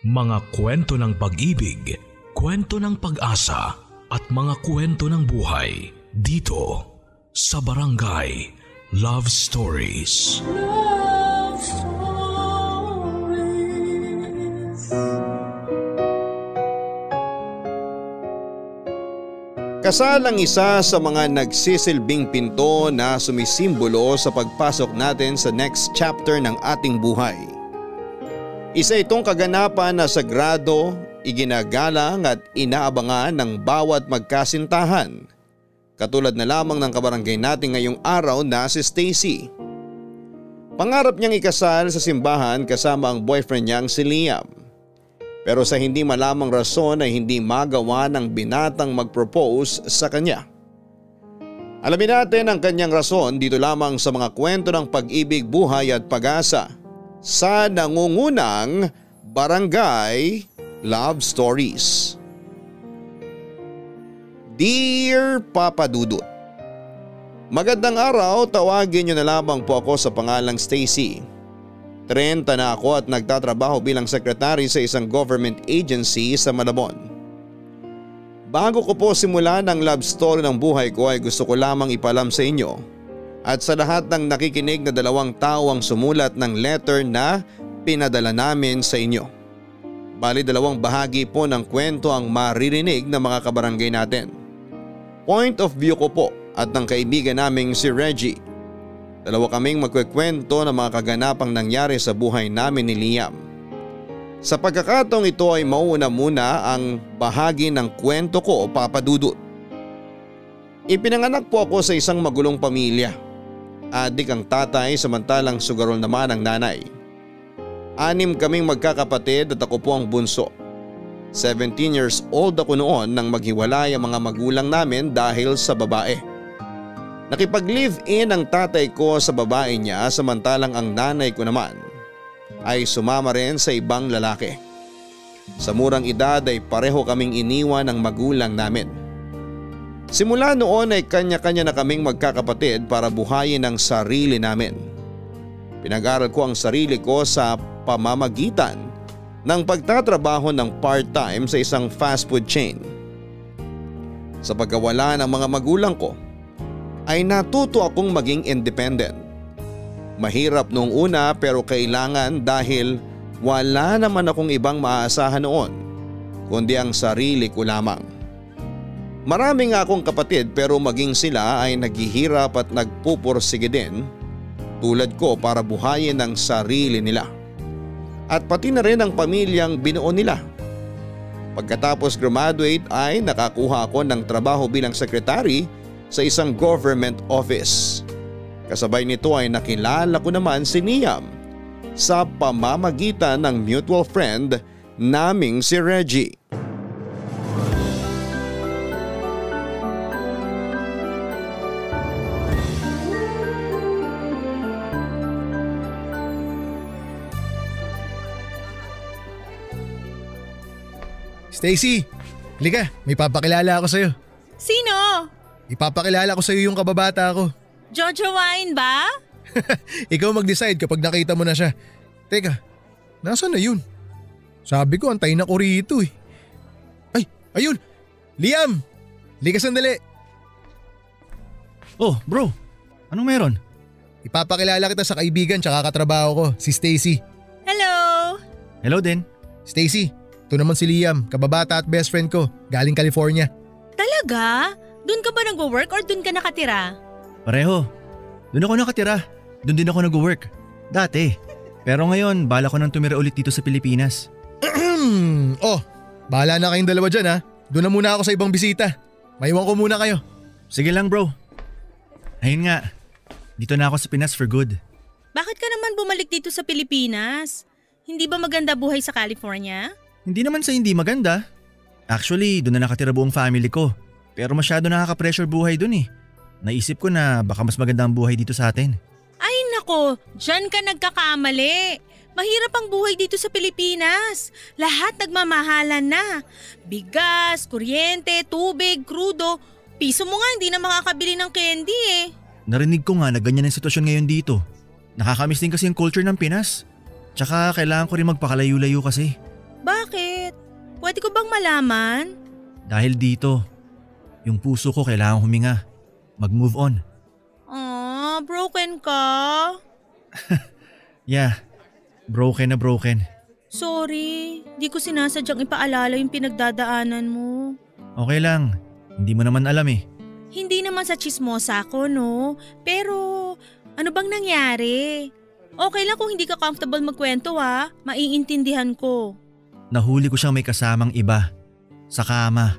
Mga kwento ng pag-ibig, kwento ng pag-asa at mga kwento ng buhay dito sa Barangay Love Stories. Love Stories. Kasal ang isa sa mga nagsisilbing pinto na sumisimbolo sa pagpasok natin sa next chapter ng ating buhay. Isa itong kaganapan na sagrado, iginagalang at inaabangan ng bawat magkasintahan. Katulad na lamang ng kabarangay natin ngayong araw na si Stacy. Pangarap niyang ikasal sa simbahan kasama ang boyfriend niyang si Liam. Pero sa hindi malamang rason ay hindi magawa ng binatang mag-propose sa kanya. Alamin natin ang kanyang rason dito lamang sa mga kwento ng pag-ibig, buhay at pag-asa sa nangungunang Barangay Love Stories. Dear Papa Dudut Magandang araw, tawagin niyo na lamang po ako sa pangalang Stacy. 30 na ako at nagtatrabaho bilang sekretary sa isang government agency sa Malabon. Bago ko po simulan ang love story ng buhay ko ay gusto ko lamang ipalam sa inyo at sa lahat ng nakikinig na dalawang tao ang sumulat ng letter na pinadala namin sa inyo. Bali dalawang bahagi po ng kwento ang maririnig ng mga kabarangay natin. Point of view ko po at ng kaibigan naming si Reggie Dalawa kaming magkwekwento ng mga kaganapang nangyari sa buhay namin ni Liam. Sa pagkakataong ito ay mauna muna ang bahagi ng kwento ko o papadudot. Ipinanganak po ako sa isang magulong pamilya. Adik ang tatay samantalang sugarol naman ang nanay. Anim kaming magkakapatid at ako po ang bunso. 17 years old ako noon nang maghiwalay ang mga magulang namin dahil sa babae. Nakipag-live-in ang tatay ko sa babae niya samantalang ang nanay ko naman ay sumama rin sa ibang lalaki. Sa murang edad ay pareho kaming iniwan ng magulang namin. Simula noon ay kanya-kanya na kaming magkakapatid para buhayin ang sarili namin. Pinag-aral ko ang sarili ko sa pamamagitan ng pagtatrabaho ng part-time sa isang fast food chain. Sa pagkawala ng mga magulang ko, ay natuto akong maging independent. Mahirap noong una pero kailangan dahil wala naman akong ibang maaasahan noon kundi ang sarili ko lamang. Marami nga akong kapatid pero maging sila ay naghihirap at nagpupursige din tulad ko para buhayin ang sarili nila. At pati na rin ang pamilyang binuo nila. Pagkatapos graduate ay nakakuha ako ng trabaho bilang sekretary sa isang government office. Kasabay nito ay nakilala ko naman si Niam sa pamamagitan ng mutual friend naming si Reggie. Stacy, halika, may papakilala ako sa'yo. Sino? Ipapakilala ko sa'yo yung kababata ko. Jojo Wine ba? Ikaw mag-decide kapag nakita mo na siya. Teka, nasaan na yun? Sabi ko antayin ako rito eh. Ay, ayun! Liam! Lika sandali! Oh, bro. Anong meron? Ipapakilala kita sa kaibigan tsaka katrabaho ko, si Stacy. Hello! Hello din. Stacy, ito naman si Liam, kababata at best friend ko, galing California. Talaga? Doon ka ba nagwo-work or doon ka nakatira? Pareho. Doon ako nakatira. Doon din ako nag-work. Dati. Pero ngayon, bala ko nang tumira ulit dito sa Pilipinas. oh, bahala na kayong dalawa dyan ha. Doon na muna ako sa ibang bisita. Maiwan ko muna kayo. Sige lang bro. Ayun nga, dito na ako sa Pinas for good. Bakit ka naman bumalik dito sa Pilipinas? Hindi ba maganda buhay sa California? Hindi naman sa hindi maganda. Actually, doon na nakatira buong family ko. Pero masyado nakaka-pressure buhay doon eh. Naisip ko na baka mas maganda ang buhay dito sa atin. Ay nako, dyan ka nagkakamali. Mahirap ang buhay dito sa Pilipinas. Lahat nagmamahalan na. Bigas, kuryente, tubig, krudo. Piso mo nga hindi na makakabili ng candy eh. Narinig ko nga na ganyan ang sitwasyon ngayon dito. Nakakamiss din kasi ang culture ng Pinas. Tsaka kailangan ko rin magpakalayo-layo kasi. Bakit? Pwede ko bang malaman? Dahil dito, yung puso ko kailangan huminga. Mag-move on. Ah, broken ka? Yeah, broken na broken. Sorry, di ko sinasadyang ipaalala yung pinagdadaanan mo. Okay lang, hindi mo naman alam eh. Hindi naman sa chismosa ako, no? Pero, ano bang nangyari? Okay lang kung hindi ka comfortable magkwento ha, maiintindihan ko. Nahuli ko siyang may kasamang iba. Sa kama.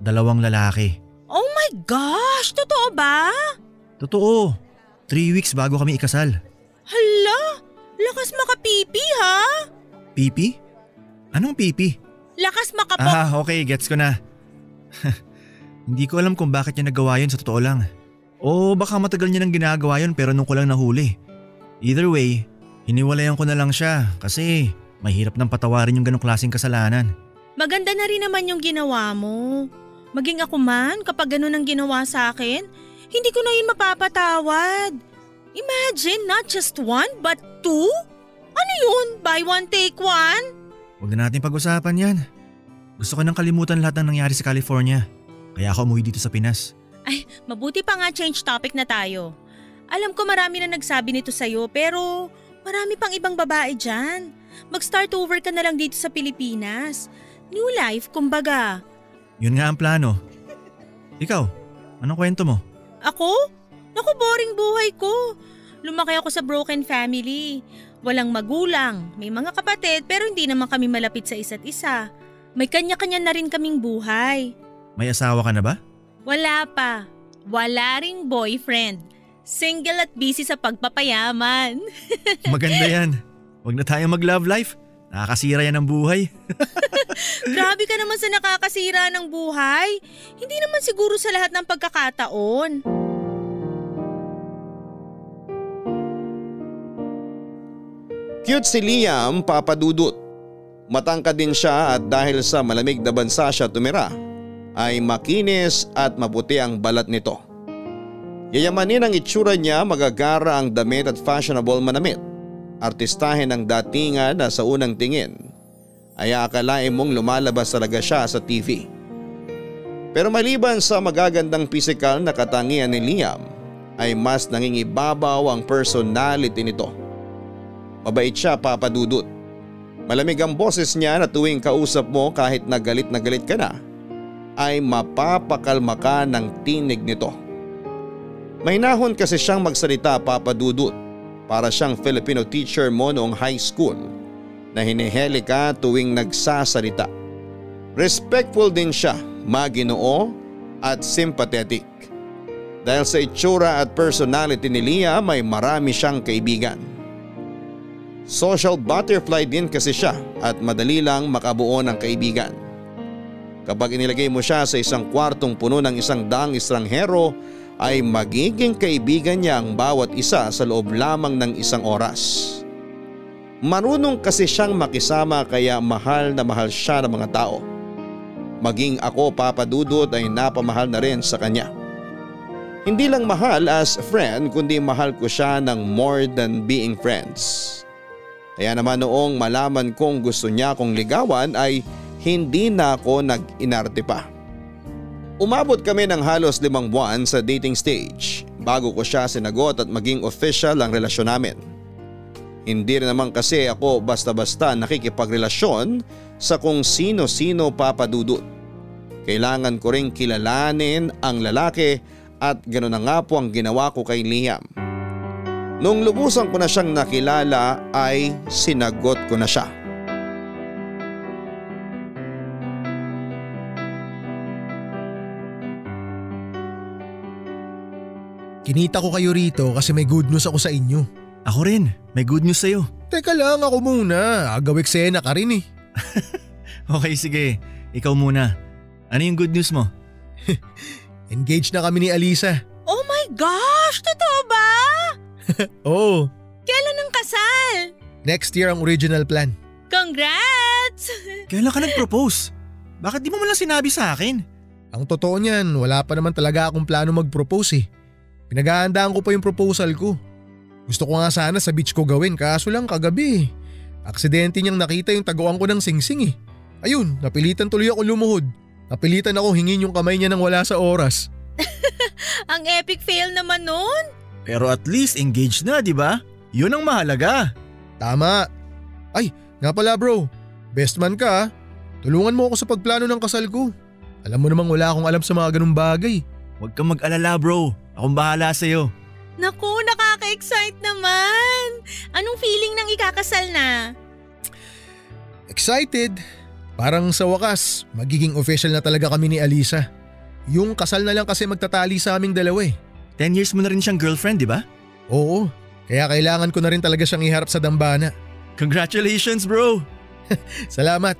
Dalawang lalaki. Oh my gosh, totoo ba? Totoo. Three weeks bago kami ikasal. Hala, lakas makapipi ha? Pipi? Anong pipi? Lakas makapo... Ah, okay, gets ko na. Hindi ko alam kung bakit niya nagawa yun sa totoo lang. O baka matagal niya nang ginagawa yun pero nung ko lang nahuli. Either way, hiniwalayan ko na lang siya kasi mahirap nang patawarin yung ganong klaseng kasalanan. Maganda na rin naman yung ginawa mo. Maging ako man, kapag ganun ang ginawa sa akin, hindi ko na yun mapapatawad. Imagine, not just one, but two? Ano yun? Buy one, take one? Huwag na natin pag-usapan yan. Gusto ko nang kalimutan lahat ng nangyari sa California. Kaya ako umuwi dito sa Pinas. Ay, mabuti pa nga change topic na tayo. Alam ko marami na nagsabi nito sa'yo pero marami pang ibang babae dyan. Mag-start over ka na lang dito sa Pilipinas. New life, kumbaga. Yun nga ang plano. Ikaw, anong kwento mo? Ako? Naku, boring buhay ko. Lumaki ako sa broken family. Walang magulang, may mga kapatid pero hindi naman kami malapit sa isa't isa. May kanya-kanya na rin kaming buhay. May asawa ka na ba? Wala pa. Wala ring boyfriend. Single at busy sa pagpapayaman. Maganda yan. Huwag na tayo mag-love life. Nakakasira yan ng buhay. Grabe ka naman sa nakakasira ng buhay. Hindi naman siguro sa lahat ng pagkakataon. Cute si Liam, papadudot. Matangkad din siya at dahil sa malamig na bansa siya tumira, ay makinis at maputi ang balat nito. Yayamanin ang itsura niya magagara ang damit at fashionable manamit. Artistahin ang datingan na sa unang tingin ay akalain mong lumalabas talaga siya sa TV. Pero maliban sa magagandang pisikal na katangian ni Liam ay mas nangingibabaw ang personality nito. Mabait siya papadudot. Malamig ang boses niya na tuwing kausap mo kahit na galit na galit ka na ay mapapakalma ka ng tinig nito. Mahinahon kasi siyang magsalita papadudot para siyang Filipino teacher mo noong high school na hiniheli ka tuwing nagsasalita. Respectful din siya, maginoo at sympathetic. Dahil sa itsura at personality ni Lia may marami siyang kaibigan. Social butterfly din kasi siya at madali lang makabuo ng kaibigan. Kapag inilagay mo siya sa isang kwartong puno ng isang daang estranghero ay magiging kaibigan niya ang bawat isa sa loob lamang ng isang oras. Marunong kasi siyang makisama kaya mahal na mahal siya ng mga tao. Maging ako papadudot ay napamahal na rin sa kanya. Hindi lang mahal as friend kundi mahal ko siya ng more than being friends. Kaya naman noong malaman kong gusto niya akong ligawan ay hindi na ako nag-inarte pa. Umabot kami ng halos limang buwan sa dating stage bago ko siya sinagot at maging official ang relasyon namin. Hindi rin naman kasi ako basta-basta nakikipagrelasyon sa kung sino-sino papadudot. Kailangan ko ring kilalanin ang lalaki at gano'n na nga po ang ginawa ko kay Liam. Nung lubusan ko na siyang nakilala ay sinagot ko na siya. Kinita ko kayo rito kasi may good news ako sa inyo. Ako rin, may good news sa'yo. Teka lang ako muna, agaw eksena ka rin eh. Okay, sige. Ikaw muna. Ano yung good news mo? Engaged na kami ni Alisa. Oh my gosh, totoo ba? Oo, Kailan ang kasal? next year ang original plan. Congrats! Kailan ka nag-propose? Bakit di mo man lang sinabi sa akin? Ang totoo niyan, wala pa naman talaga akong plano mag-propose eh. Pinaghahandaan ko pa yung proposal ko. Gusto ko nga sana sa beach ko gawin kaso lang kagabi. Aksidente niyang nakita yung taguan ko ng singsing eh. Ayun, napilitan tuloy ako lumuhod. Napilitan ako hingin yung kamay niya nang wala sa oras. Ang epic fail naman nun. Pero at least engaged na, di ba? Yun ang mahalaga. Tama. Ay, nga pala bro. Best man ka ah. Tulungan mo ako sa pagplano ng kasal ko. Alam mo namang wala akong alam sa mga ganung bagay. Huwag kang mag-alala bro. Akong bahala sa'yo. Naku, nakaka-excite naman. Anong feeling ng ikakasal na? Excited. Parang sa wakas, magiging official na talaga kami ni Alisa. Yung kasal na lang kasi magtatali sa aming dalawa eh. 10 years mo na rin siyang girlfriend, di ba? Oo, kaya kailangan ko na rin talaga siyang iharap sa dambana. Congratulations bro! Salamat.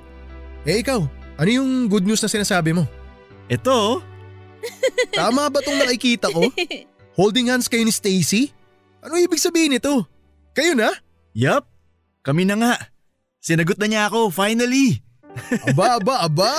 Eh ikaw, ano yung good news na sinasabi mo? Ito, Tama ba tong nakikita ko? Holding hands kayo ni Stacy? Ano ibig sabihin nito? Kayo na? yup, kami na nga. Sinagot na niya ako, finally! Aba, aba, aba!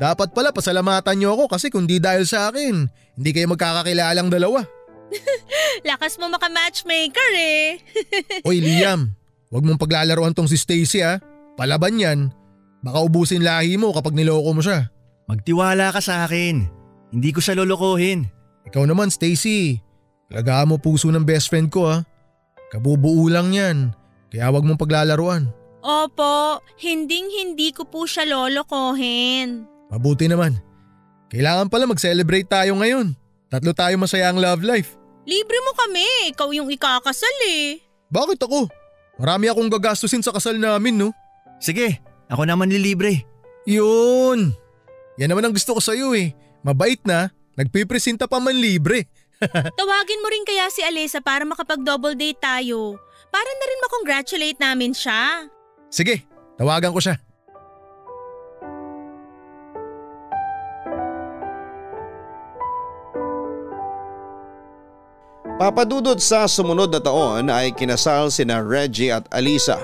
Dapat pala pasalamatan niyo ako kasi kung di dahil sa akin, hindi kayo magkakakilalang dalawa. Lakas mo maka-matchmaker eh. Oy Liam, huwag mong paglalaroan tong si Stacy ha. Palaban yan. Baka ubusin lahi mo kapag niloko mo siya. Magtiwala ka sa akin. Hindi ko siya lolokohin. Ikaw naman Stacy, talagaan mo puso ng best friend ko ha. Kabubuo lang yan, kaya huwag mong paglalaruan. Opo, hinding hindi ko po siya lolokohin. Mabuti naman. Kailangan pala mag-celebrate tayo ngayon. Tatlo tayo masaya ang love life. Libre mo kami, ikaw yung ikakasal eh. Bakit ako? Marami akong gagastusin sa kasal namin no. Sige, ako naman lilibre. Yun! Yan naman ang gusto ko sa'yo eh. Mabait na, nagpipresenta pa man libre. Tawagin mo rin kaya si Alisa para makapag-double date tayo. Para na rin makongratulate namin siya. Sige, tawagan ko siya. Papadudot sa sumunod na taon ay kinasal sina Reggie at Alisa.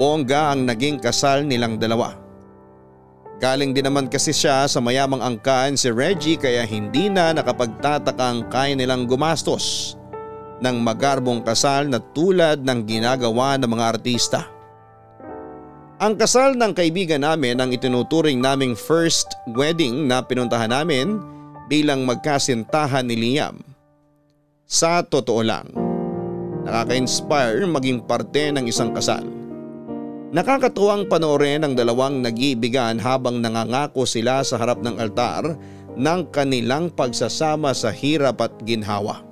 Bongga ang naging kasal nilang dalawa. Galing din naman kasi siya sa mayamang angkan si Reggie kaya hindi na nakapagtatakang kaya nilang gumastos ng magarbong kasal na tulad ng ginagawa ng mga artista. Ang kasal ng kaibigan namin ang itinuturing naming first wedding na pinuntahan namin bilang magkasintahan ni Liam. Sa totoo lang, nakaka-inspire maging parte ng isang kasal. Nakakatuwang panoorin ang dalawang nag-iibigan habang nangangako sila sa harap ng altar ng kanilang pagsasama sa hirap at ginhawa.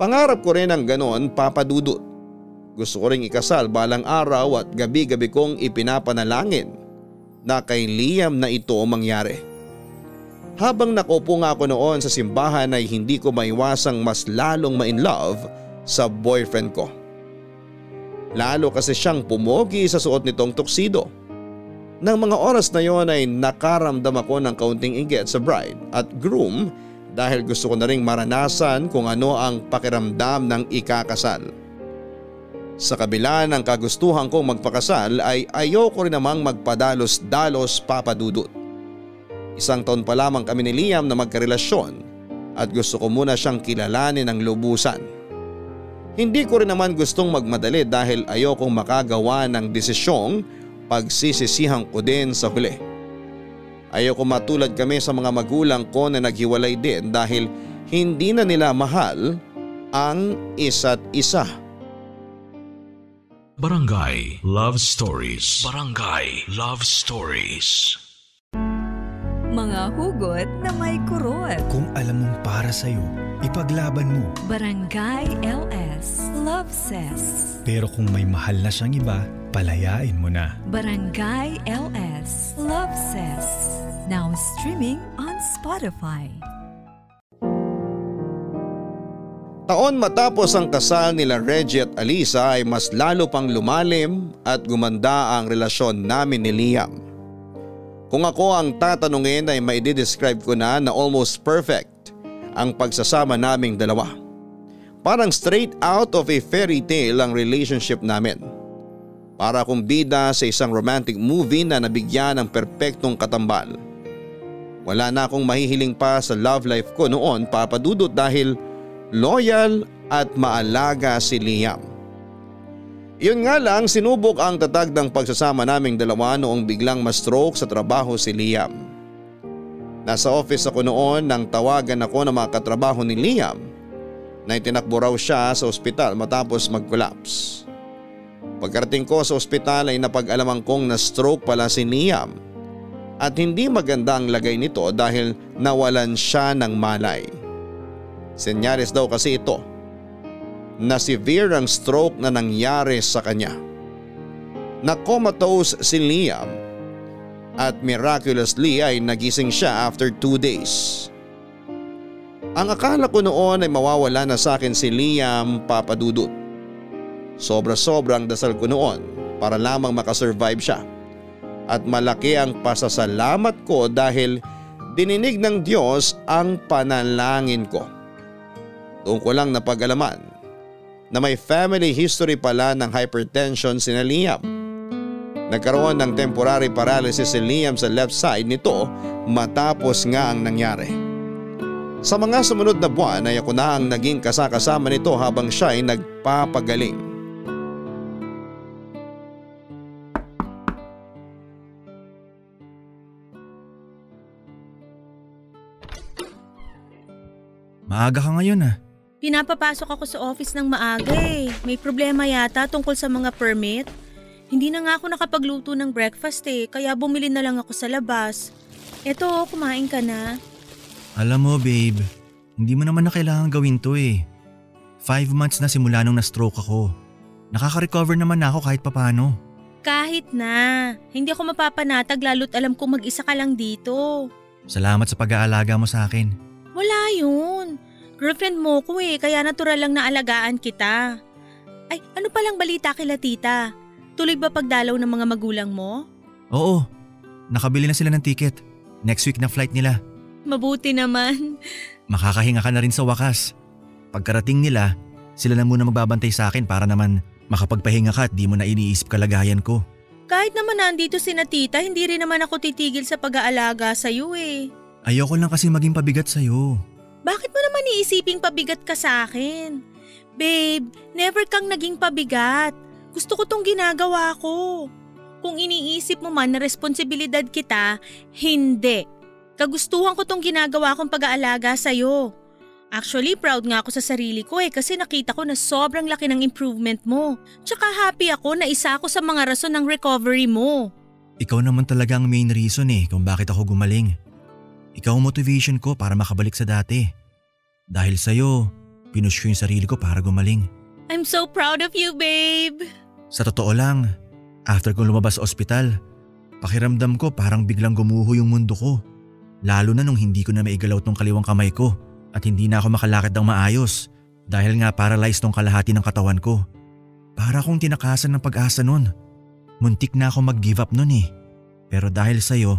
Pangarap ko rin ang ganon papadudot. Gusto ko ring ikasal balang araw at gabi-gabi kong ipinapanalangin na kay Liam na ito mangyari. Habang nakupo nga ako noon sa simbahan ay hindi ko maiwasang mas lalong ma-in love sa boyfriend ko. Lalo kasi siyang pumogi sa suot nitong tuksido. Nang mga oras na yon ay nakaramdam ako ng kaunting inggit sa bride at groom dahil gusto ko na ring maranasan kung ano ang pakiramdam ng ikakasal. Sa kabila ng kagustuhan kong magpakasal ay ayoko rin namang magpadalos-dalos papadudot. Isang taon pa lamang kami ni Liam na magkarelasyon at gusto ko muna siyang kilalanin ng lubusan. Hindi ko rin naman gustong magmadali dahil ayokong makagawa ng desisyong pagsisisihan ko din sa huli. Ayoko matulad kami sa mga magulang ko na naghiwalay din dahil hindi na nila mahal ang isa't isa. Barangay Love Stories. Barangay Love Stories. Mga hugot na may kurot. Kung alam mong para sa'yo, ipaglaban mo. Barangay LS Love Says. Pero kung may mahal na siyang iba, palayain mo na. Barangay LS Love Says. Now streaming on Spotify. Taon matapos ang kasal nila Reggie at Alisa ay mas lalo pang lumalim at gumanda ang relasyon namin ni Liam. Kung ako ang tatanungin ay maididescribe ko na na almost perfect ang pagsasama naming dalawa. Parang straight out of a fairy tale ang relationship namin. Para akong bida sa isang romantic movie na nabigyan ng perpektong katambal. Wala na akong mahihiling pa sa love life ko noon papadudot dahil loyal at maalaga si Liam. Yun nga lang sinubok ang tatag ng pagsasama naming dalawa noong biglang ma-stroke sa trabaho si Liam. Nasa office ako noon nang tawagan ako ng mga katrabaho ni Liam na itinakbo raw siya sa ospital matapos mag-collapse. Pagkarating ko sa ospital ay napag-alaman kong na stroke pala si Liam at hindi maganda ang lagay nito dahil nawalan siya ng malay. Senyales daw kasi ito na severe ang stroke na nangyari sa kanya. Na-comatose si Liam at miraculously ay nagising siya after 2 days. Ang akala ko noon ay mawawala na sa akin si Liam papadudot. Sobra-sobrang dasal ko noon para lamang makasurvive siya. At malaki ang pasasalamat ko dahil dininig ng Diyos ang panalangin ko. Doon ko lang napag-alaman na may family history pala ng hypertension si Liam. Nagkaroon ng temporary paralysis si Liam sa left side nito matapos nga ang nangyari. Sa mga sumunod na buwan ay ako na ang naging kasakasama nito habang siya ay nagpapagaling. Maaga ka ngayon ah. Pinapapasok ako sa office ng maaga eh. May problema yata tungkol sa mga permit. Hindi na nga ako nakapagluto ng breakfast eh, kaya bumili na lang ako sa labas. Eto, kumain ka na. Alam mo babe, hindi mo naman na kailangan gawin to eh. Five months na simula nung na-stroke ako. Nakaka-recover naman na ako kahit papano. Kahit na. Hindi ako mapapanatag lalo't alam kong mag-isa ka lang dito. Salamat sa pag-aalaga mo sa akin. Wala yun. Girlfriend mo ko eh, kaya natural lang na alagaan kita. Ay, ano palang balita kila tita? Tuloy ba pagdalaw ng mga magulang mo? Oo, nakabili na sila ng ticket. Next week na flight nila. Mabuti naman. Makakahinga ka na rin sa wakas. Pagkarating nila, sila na muna magbabantay sa akin para naman makapagpahinga ka at di mo na iniisip kalagayan ko. Kahit naman nandito si na tita, hindi rin naman ako titigil sa pag-aalaga sa iyo eh. Ayoko lang kasi maging pabigat sa'yo. Bakit mo naman iisiping pabigat ka sa akin? Babe, never kang naging pabigat. Gusto ko tong ginagawa ko. Kung iniisip mo man na responsibilidad kita, hindi. Kagustuhan ko tong ginagawa kong pag-aalaga sa'yo. Actually, proud nga ako sa sarili ko eh kasi nakita ko na sobrang laki ng improvement mo. Tsaka happy ako na isa ako sa mga rason ng recovery mo. Ikaw naman talaga ang main reason eh kung bakit ako gumaling. Ikaw ang motivation ko para makabalik sa dati. Dahil sa'yo, pinush ko yung sarili ko para gumaling. I'm so proud of you, babe. Sa totoo lang, after kong lumabas sa ospital, pakiramdam ko parang biglang gumuho yung mundo ko. Lalo na nung hindi ko na maigalaw tong kaliwang kamay ko at hindi na ako makalakad ng maayos dahil nga paralyzed tong kalahati ng katawan ko. Para akong tinakasan ng pag-asa nun. Muntik na ako mag-give up nun eh. Pero dahil sa'yo,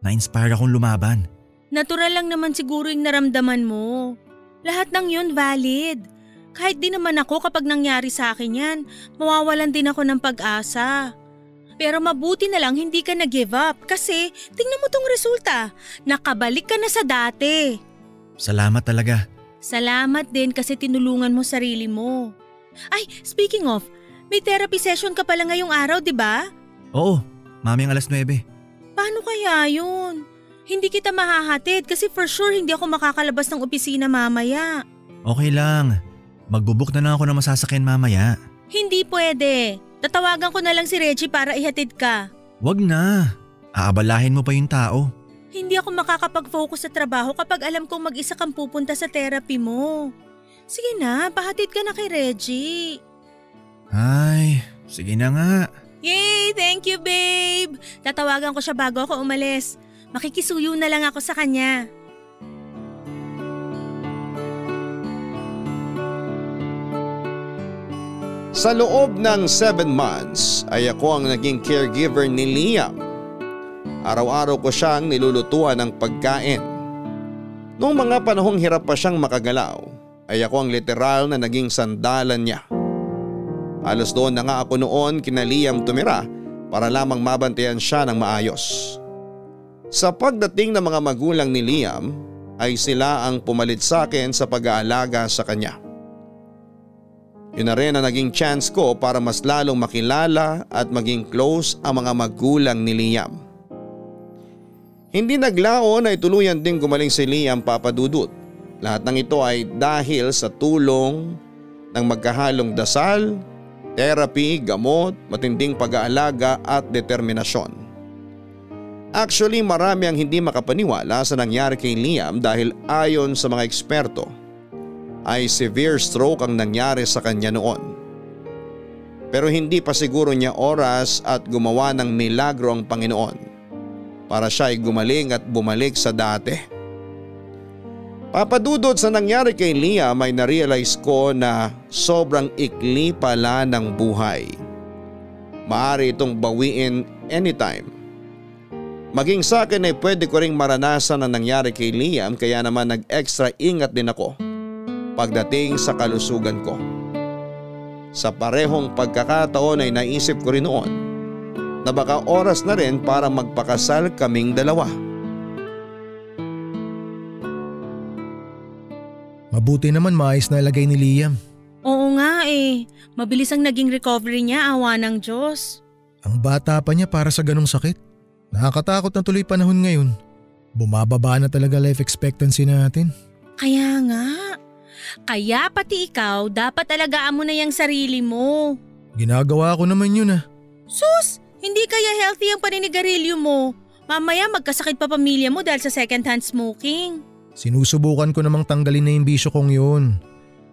na-inspire akong lumaban. Natural lang naman siguro yung naramdaman mo. Lahat ng yun valid. Kahit di naman ako kapag nangyari sa akin yan, mawawalan din ako ng pag-asa. Pero mabuti na lang hindi ka na-give up kasi tingnan mo tong resulta. Nakabalik ka na sa dati. Salamat talaga. Salamat din kasi tinulungan mo sarili mo. Ay, speaking of, may therapy session ka pala ngayong araw, di ba? Oo, mamayang alas 9. Paano kaya yun? Hindi kita mahahatid kasi for sure hindi ako makakalabas ng opisina mamaya. Okay lang. Magbubuk na lang ako ng masasakyan mamaya. Hindi pwede. Tatawagan ko na lang si Reggie para ihatid ka. Wag na. Aabalahin mo pa yung tao. Hindi ako makakapag-focus sa trabaho kapag alam kong mag-isa kang pupunta sa therapy mo. Sige na, pahatid ka na kay Reggie. Ay, sige na nga. Yay! Thank you, babe! Tatawagan ko siya bago ako umalis. Makikisuyo na lang ako sa kanya. Sa loob ng 7 months ay ako ang naging caregiver ni Liam. Araw-araw ko siyang nilulutuan ng pagkain. Noong mga panahong hirap pa siyang makagalaw, ay ako ang literal na naging sandalan niya. Halos doon na nga ako noon kina Liam tumira para lamang mabantayan siya ng maayos. Sa pagdating ng mga magulang ni Liam ay sila ang pumalit sa akin sa pag-aalaga sa kanya. Yun na rin ang naging chance ko para mas lalong makilala at maging close ang mga magulang ni Liam. Hindi naglaon ay tuluyan ding gumaling si Liam papadudot. Lahat ng ito ay dahil sa tulong ng magkahalong dasal, therapy, gamot, matinding pag-aalaga at determinasyon. Actually marami ang hindi makapaniwala sa nangyari kay Liam dahil ayon sa mga eksperto ay severe stroke ang nangyari sa kanya noon. Pero hindi pa siguro niya oras at gumawa ng milagro ang Panginoon para siya ay gumaling at bumalik sa dati. Papadudod sa nangyari kay Liam ay narealize ko na sobrang ikli pala ng buhay. Maari itong bawiin anytime Maging sa akin ay pwede ko ring maranasan ang nangyari kay Liam kaya naman nag-extra ingat din ako pagdating sa kalusugan ko. Sa parehong pagkakataon ay naisip ko rin noon na baka oras na rin para magpakasal kaming dalawa. Mabuti naman maayos na lagay ni Liam. Oo nga eh. Mabilis ang naging recovery niya, awa ng Diyos. Ang bata pa niya para sa ganong sakit. Nakakatakot na tuloy panahon ngayon. Bumababa na talaga life expectancy natin. Kaya nga. Kaya pati ikaw, dapat alagaan mo na yung sarili mo. Ginagawa ko naman yun ah. Sus! Hindi kaya healthy ang paninigarilyo mo. Mamaya magkasakit pa pamilya mo dahil sa second hand smoking. Sinusubukan ko namang tanggalin na yung bisyo kong yun.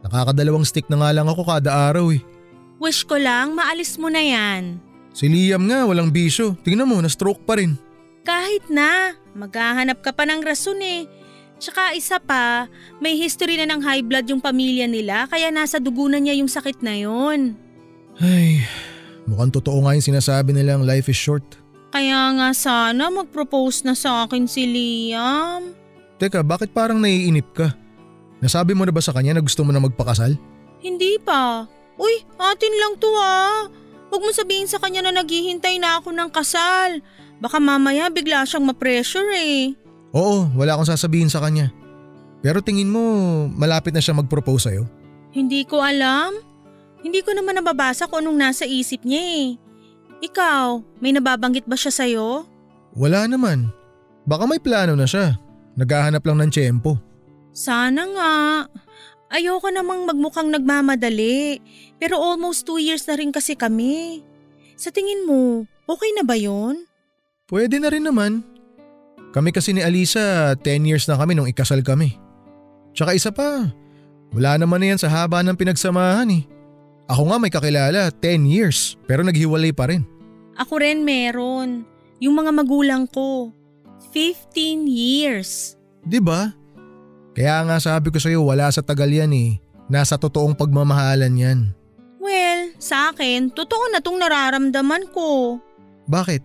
Nakakadalawang stick na nga lang ako kada araw eh. Wish ko lang maalis mo na yan. Si Liam nga walang bisyo. Tingnan mo, na-stroke pa rin. Kahit na, maghahanap ka pa ng rason eh. Tsaka isa pa, may history na ng high blood yung pamilya nila kaya nasa dugo na niya yung sakit na yon. Ay, mukhang totoo nga yung sinasabi nilang life is short. Kaya nga sana mag-propose na sa akin si Liam. Teka, bakit parang naiinip ka? Nasabi mo na ba sa kanya na gusto mo na magpakasal? Hindi pa. Uy, atin lang to ah. Huwag mo sabihin sa kanya na naghihintay na ako ng kasal. Baka mamaya bigla siyang ma-pressure eh. Oo, wala akong sasabihin sa kanya. Pero tingin mo malapit na siya mag-propose sa'yo? Hindi ko alam. Hindi ko naman nababasa kung anong nasa isip niya eh. Ikaw, may nababanggit ba siya sa'yo? Wala naman. Baka may plano na siya. Naghahanap lang ng tiyempo. Sana nga. Ayoko namang magmukhang nagmamadali, pero almost two years na rin kasi kami. Sa tingin mo, okay na ba yon? Pwede na rin naman. Kami kasi ni Alisa, 10 years na kami nung ikasal kami. Tsaka isa pa, wala naman na yan sa haba ng pinagsamahan eh. Ako nga may kakilala, 10 years, pero naghiwalay pa rin. Ako rin meron. Yung mga magulang ko, 15 years. 'Di ba? Kaya nga sabi ko sa'yo wala sa tagal yan eh. Nasa totoong pagmamahalan yan. Well, sa akin, totoo na tong nararamdaman ko. Bakit?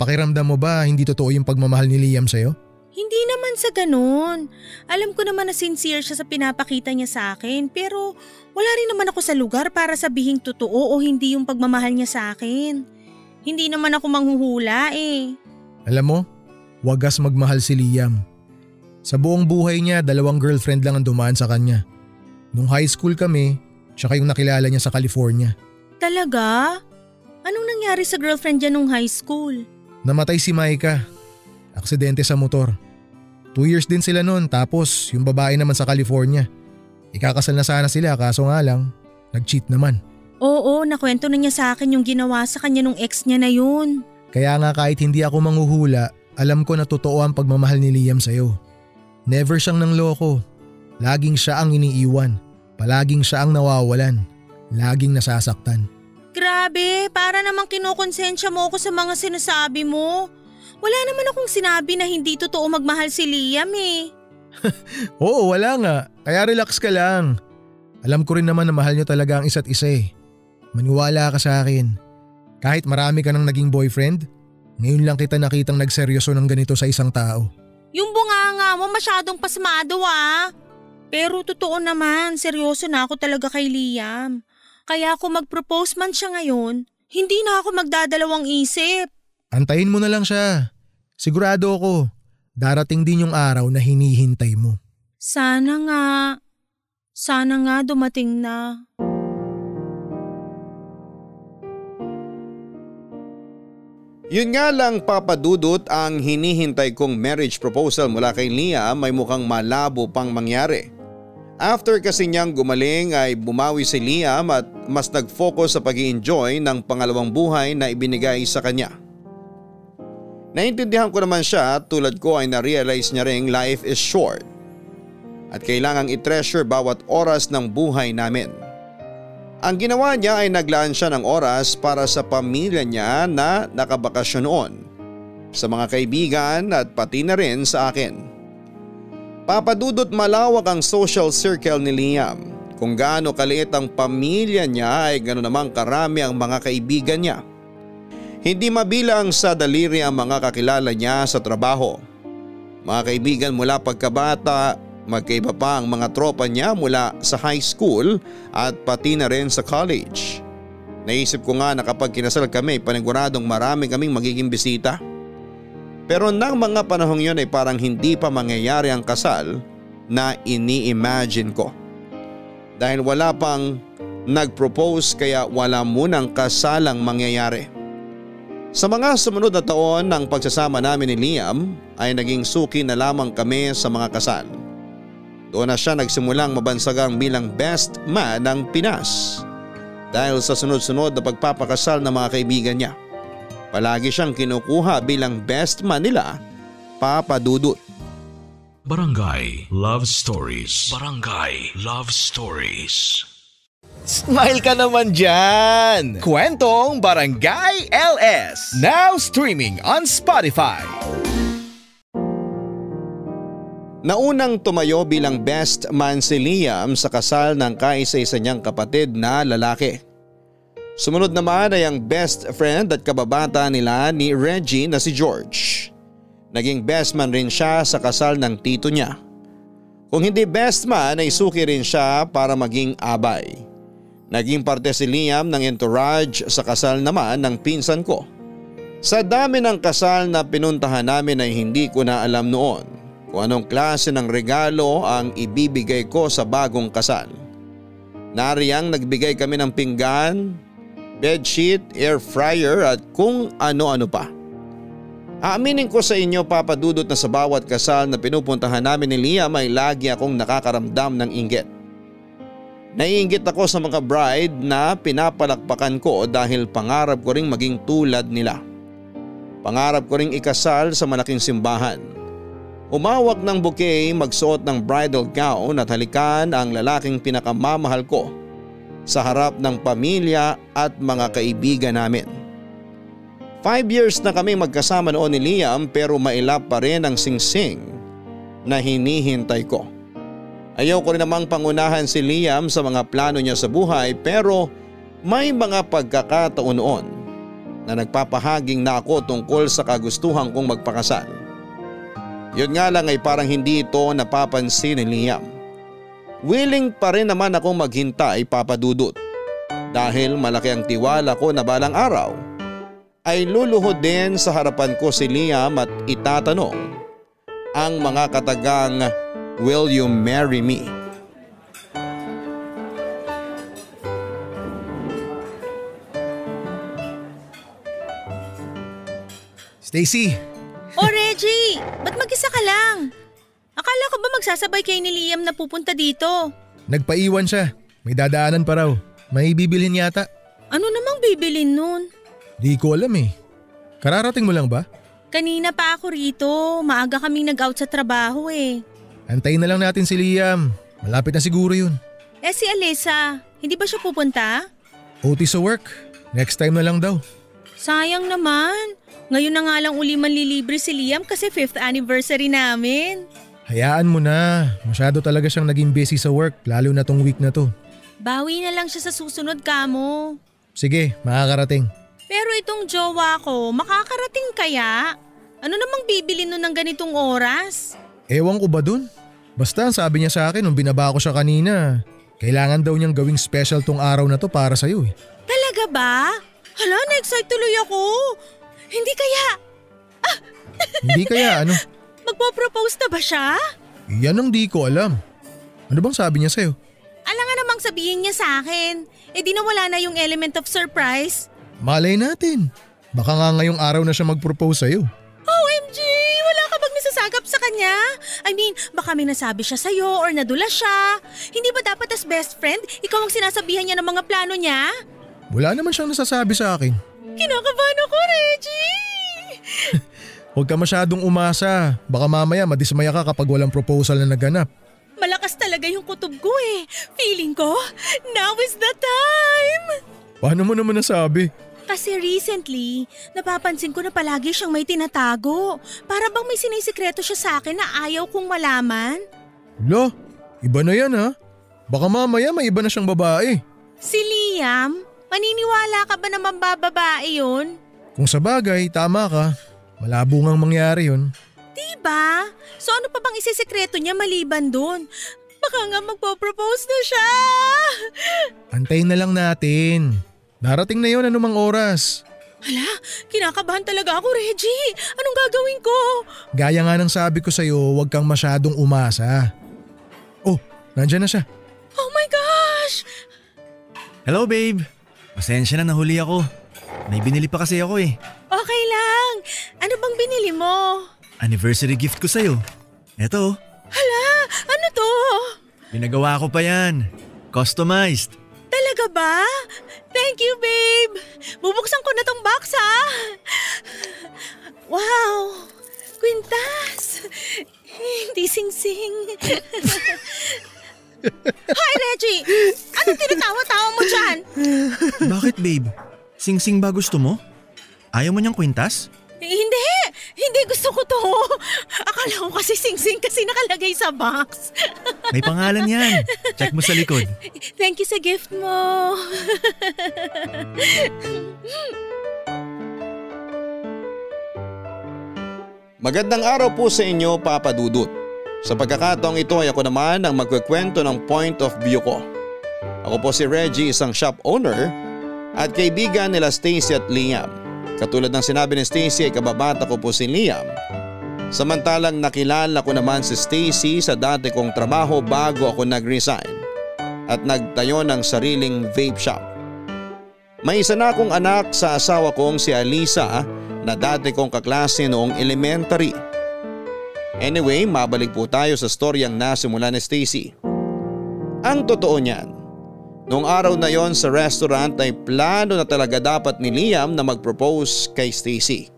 Pakiramdam mo ba hindi totoo yung pagmamahal ni Liam sa'yo? Hindi naman sa ganun. Alam ko naman na sincere siya sa pinapakita niya sa akin pero wala rin naman ako sa lugar para sabihing totoo o hindi yung pagmamahal niya sa akin. Hindi naman ako manghuhula eh. Alam mo, wagas magmahal si Liam. Sa buong buhay niya, dalawang girlfriend lang ang dumaan sa kanya. Nung high school kami, tsaka yung nakilala niya sa California. Talaga? Anong nangyari sa girlfriend niya nung high school? Namatay si Maika. Aksidente sa motor. Two years din sila noon tapos yung babae naman sa California. Ikakasal na sana sila kaso nga lang, nag-cheat naman. Oo, nakwento na niya sa akin yung ginawa sa kanya nung ex niya na yun. Kaya nga kahit hindi ako manghuhula, alam ko na totoo ang pagmamahal ni Liam sa'yo. Never siyang nang loko. Laging siya ang iniiwan. Palaging siya ang nawawalan. Laging nasasaktan. Grabe, para namang kinukonsensya mo ako sa mga sinasabi mo. Wala naman akong sinabi na hindi totoo magmahal si Liam eh. Oo, wala nga. Kaya relax ka lang. Alam ko rin naman na mahal niyo talaga ang isa't isa eh. Maniwala ka sa akin. Kahit marami ka nang naging boyfriend, ngayon lang kita nakitang nagseryoso ng ganito sa isang tao. Yung bunganga mo masyadong pasmado ah. Pero totoo naman, seryoso na ako talaga kay Liam. Kaya kung mag-propose man siya ngayon, hindi na ako magdadalawang isip. Antayin mo na lang siya. Sigurado ako, darating din yung araw na hinihintay mo. Sana nga. Sana nga dumating na. Yun nga lang papadudot ang hinihintay kong marriage proposal mula kay Liam may mukhang malabo pang mangyari. After kasi niyang gumaling ay bumawi si Liam at mas nag-focus sa pag enjoy ng pangalawang buhay na ibinigay sa kanya. Naintindihan ko naman siya tulad ko ay na-realize niya ring life is short at kailangang i-treasure bawat oras ng buhay namin. Ang ginawa niya ay naglaan siya ng oras para sa pamilya niya na nakabakasyon noon, sa mga kaibigan at pati na rin sa akin. Papadudot malawak ang social circle ni Liam. Kung gaano kaliit ang pamilya niya ay gano'n namang karami ang mga kaibigan niya. Hindi mabilang sa daliri ang mga kakilala niya sa trabaho. Mga kaibigan mula pagkabata, magkaiba pa ang mga tropa niya mula sa high school at pati na rin sa college. Naisip ko nga na kapag kinasal kami paniguradong marami kaming magiging bisita. Pero nang mga panahong yun ay parang hindi pa mangyayari ang kasal na ini-imagine ko. Dahil wala pang nag-propose kaya wala munang kasalang mangyayari. Sa mga sumunod na taon ng pagsasama namin ni Liam ay naging suki na lamang kami sa mga kasal. Doon na siya nagsimulang mabansagang bilang best man ng Pinas dahil sa sunod-sunod na pagpapakasal ng mga kaibigan niya. Palagi siyang kinukuha bilang best man nila, Papa Dudut. Barangay Love Stories. Barangay Love Stories. Smile ka naman dyan! Kwentong Barangay LS. Now streaming on Spotify. Naunang tumayo bilang best man si Liam sa kasal ng kaisa-isa niyang kapatid na lalaki. Sumunod naman ay ang best friend at kababata nila ni Reggie na si George. Naging best man rin siya sa kasal ng tito niya. Kung hindi best man ay suki rin siya para maging abay. Naging parte si Liam ng entourage sa kasal naman ng pinsan ko. Sa dami ng kasal na pinuntahan namin ay hindi ko na alam noon kung anong klase ng regalo ang ibibigay ko sa bagong kasal. Nariyang nagbigay kami ng pinggan, bedsheet, air fryer at kung ano-ano pa. Aaminin ko sa inyo papadudot na sa bawat kasal na pinupuntahan namin ni Liam ay lagi akong nakakaramdam ng inggit. Naiinggit ako sa mga bride na pinapalakpakan ko dahil pangarap ko ring maging tulad nila. Pangarap ko ring ikasal sa malaking simbahan. Umawak ng bouquet, magsuot ng bridal gown at halikan ang lalaking pinakamamahal ko sa harap ng pamilya at mga kaibigan namin. Five years na kami magkasama noon ni Liam pero mailap pa rin ang singsing na hinihintay ko. Ayaw ko rin namang pangunahan si Liam sa mga plano niya sa buhay pero may mga pagkakataon noon na nagpapahaging na ako tungkol sa kagustuhan kong magpakasal. Yun nga lang ay parang hindi ito napapansin ni Liam. Willing pa rin naman akong maghintay papadudot dahil malaki ang tiwala ko na balang araw ay luluhod din sa harapan ko si Liam at itatanong ang mga katagang Will you marry me? Stacy, O Reggie, ba't mag-isa ka lang? Akala ko ba magsasabay kayo ni Liam na pupunta dito? nagpaiwan siya. May dadaanan pa raw. May bibilhin yata. Ano namang bibilin nun? Di ko alam eh. Kararating mo lang ba? Kanina pa ako rito. Maaga kaming nag-out sa trabaho eh. Antayin na lang natin si Liam. Malapit na siguro yun. Eh si Alisa, hindi ba siya pupunta? OT sa work. Next time na lang daw. Sayang naman. Ngayon na nga lang uli manlilibre si Liam kasi 5th anniversary namin. Hayaan mo na. Masyado talaga siyang naging busy sa work lalo na tong week na to. Bawi na lang siya sa susunod kamo. Sige, makakarating. Pero itong jowa ko, makakarating kaya? Ano namang bibili nun ng ganitong oras? Ewan ko ba dun? Basta sabi niya sa akin nung binaba ko siya kanina, kailangan daw niyang gawing special tong araw na to para sa'yo eh. Talaga ba? Hala, na-excite tuloy ako. Hindi kaya, Hindi kaya ano, magpo-propose na ba siya? yan ang di ko alam. Ano bang sabi niya sa'yo? Alam nga namang sabihin niya sa akin. Eh di nawala na yung element of surprise. Malay natin. Baka nga ngayong araw na siya mag-propose sa'yo. OMG! Wala ka bang nasasagap sa kanya? I mean, baka may nasabi siya sa'yo or nadula siya. Hindi ba dapat as best friend, ikaw ang sinasabihan niya ng mga plano niya? Wala naman siyang nasasabi sa akin. Kinakabahan ako, Reggie! Huwag ka masyadong umasa. Baka mamaya madismaya ka kapag walang proposal na naganap. Malakas talaga yung kutob ko eh. Feeling ko, now is the time! Paano mo naman nasabi? Kasi recently, napapansin ko na palagi siyang may tinatago. Para bang may sinisikreto siya sa akin na ayaw kong malaman. Lo, iba na yan ha. Baka mamaya may iba na siyang babae. Si Liam, maniniwala ka ba na mambababae yun? Kung sa bagay, tama ka. Malabo ngang mangyari yun. Diba? So ano pa bang isisikreto niya maliban doon? Baka nga magpo-propose na siya! Antayin na lang natin. Darating na yon anumang oras. Hala, kinakabahan talaga ako, Reggie. Anong gagawin ko? Gaya nga ng sabi ko sa'yo, huwag kang masyadong umasa. Oh, nandyan na siya. Oh my gosh! Hello babe! Pasensya na nahuli ako. May binili pa kasi ako eh. Okay lang. Ano bang binili mo? Anniversary gift ko sa'yo. Eto, Hala, ano to? pinagawa ko pa yan. Customized. Talaga ba? Thank you, babe. Bubuksan ko na tong box, ha? Wow! Quintas! Hindi sing-sing. Hi, Reggie! Anong tinatawa-tawa mo dyan? Bakit babe? Sing-sing ba gusto mo? Ayaw mo niyang kwintas? Eh, Hindi! Hindi gusto ko to. Akala ko kasi sing-sing kasi nakalagay sa box. May pangalan yan. Check mo sa likod. Thank you sa gift mo. Magandang araw po sa inyo Papa Dudut. Sa pagkakataong ito ay ako naman ang magkukwento ng point of view ko. Ako po si Reggie, isang shop owner at kaibigan nila Stacy at Liam. Katulad ng sinabi ni Stacy ay kababata ko po si Liam. Samantalang nakilala ko naman si Stacy sa dati kong trabaho bago ako nag-resign at nagtayo ng sariling vape shop. May isa na akong anak sa asawa kong si Alisa na dati kong kaklase noong elementary. Anyway, mabalik po tayo sa storyang nasimula ni Stacy. Ang totoo niyan, noong araw na yon sa restaurant ay plano na talaga dapat ni Liam na mag-propose kay Stacy.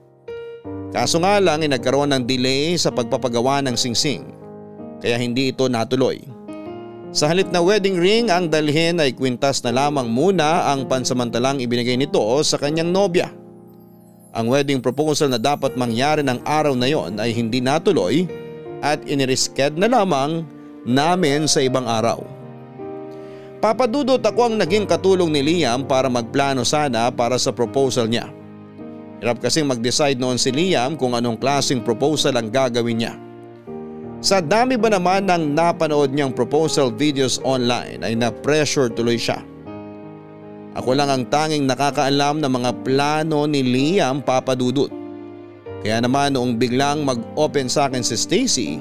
Kaso nga lang ay nagkaroon ng delay sa pagpapagawa ng singsing kaya hindi ito natuloy. Sa halip na wedding ring ang dalhin ay kwintas na lamang muna ang pansamantalang ibinigay nito sa kanyang nobya. Ang wedding proposal na dapat mangyari ng araw na yon ay hindi natuloy at inirisked na lamang namin sa ibang araw. Papadudot ako ang naging katulong ni Liam para magplano sana para sa proposal niya. Hirap kasing mag-decide noon si Liam kung anong klaseng proposal ang gagawin niya. Sa dami ba naman ng napanood niyang proposal videos online ay na-pressure tuloy siya. Ako lang ang tanging nakakaalam ng mga plano ni Liam papadudot. Kaya naman noong biglang mag-open sa akin si Stacy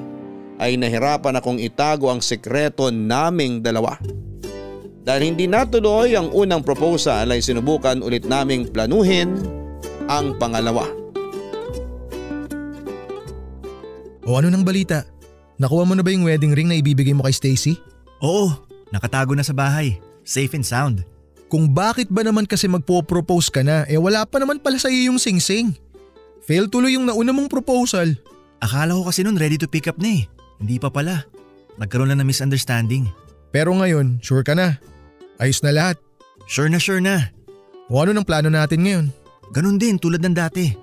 ay nahirapan akong itago ang sekreto naming dalawa. Dahil hindi natuloy ang unang proposal ay sinubukan ulit naming planuhin ang pangalawa. O ano nang balita? Nakuha mo na ba yung wedding ring na ibibigay mo kay Stacy? Oo, nakatago na sa bahay. Safe and sound. Kung bakit ba naman kasi magpo-propose ka na, eh wala pa naman pala sa iyo yung singsing. Fail tuloy yung nauna mong proposal. Akala ko kasi nun ready to pick up na eh. Hindi pa pala. Nagkaroon lang ng misunderstanding. Pero ngayon, sure ka na. Ayos na lahat. Sure na sure na. O ano ng plano natin ngayon? Ganun din tulad ng dati.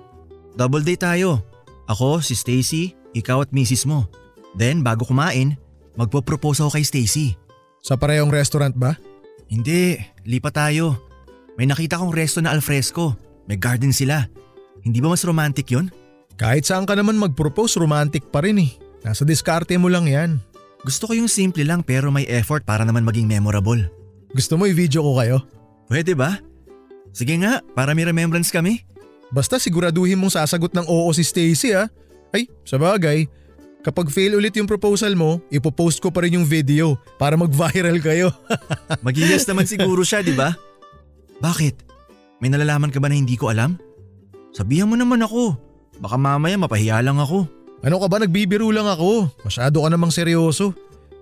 Double date tayo. Ako, si Stacy, ikaw at misis mo. Then bago kumain, magpo-propose ako kay Stacy. Sa parehong restaurant ba? Hindi, lipat tayo. May nakita kong resto na alfresco. May garden sila. Hindi ba mas romantic yon? Kahit saan ka naman mag-propose, romantic pa rin eh. Nasa diskarte mo lang yan. Gusto ko yung simple lang pero may effort para naman maging memorable. Gusto mo i-video ko kayo? Pwede ba? Sige nga, para may remembrance kami. Basta siguraduhin mong sasagot ng oo si Stacy ah. Ay, sa bagay, kapag fail ulit yung proposal mo, ipopost ko pa rin yung video para mag-viral kayo. Magiyas naman siguro siya, di ba? Bakit? May nalalaman ka ba na hindi ko alam? Sabihan mo naman ako. Baka mamaya mapahiya lang ako. Ano ka ba nagbibiro lang ako? Masyado ka namang seryoso.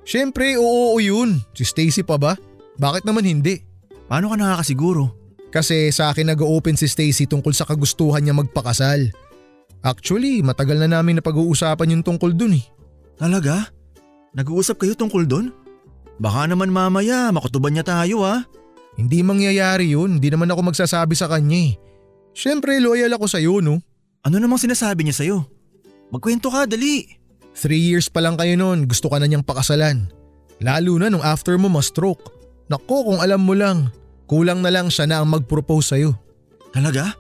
Siyempre, oo, oo yun. Si Stacy pa ba? Bakit naman hindi? Paano ka nakakasiguro? Kasi sa akin nag-open si Stacy tungkol sa kagustuhan niya magpakasal. Actually, matagal na namin napag-uusapan yung tungkol dun eh. Talaga? Nag-uusap kayo tungkol doon? Baka naman mamaya makutuban niya tayo ah. Hindi mangyayari yun, hindi naman ako magsasabi sa kanya eh. Siyempre, loyal ako sa'yo no. Ano namang sinasabi niya sa'yo? Magkwento ka, dali. Three years pa lang kayo noon, gusto ka na niyang pakasalan. Lalo na nung after mo ma-stroke. Nako kung alam mo lang, kulang na lang siya na ang mag-propose sa'yo. Talaga?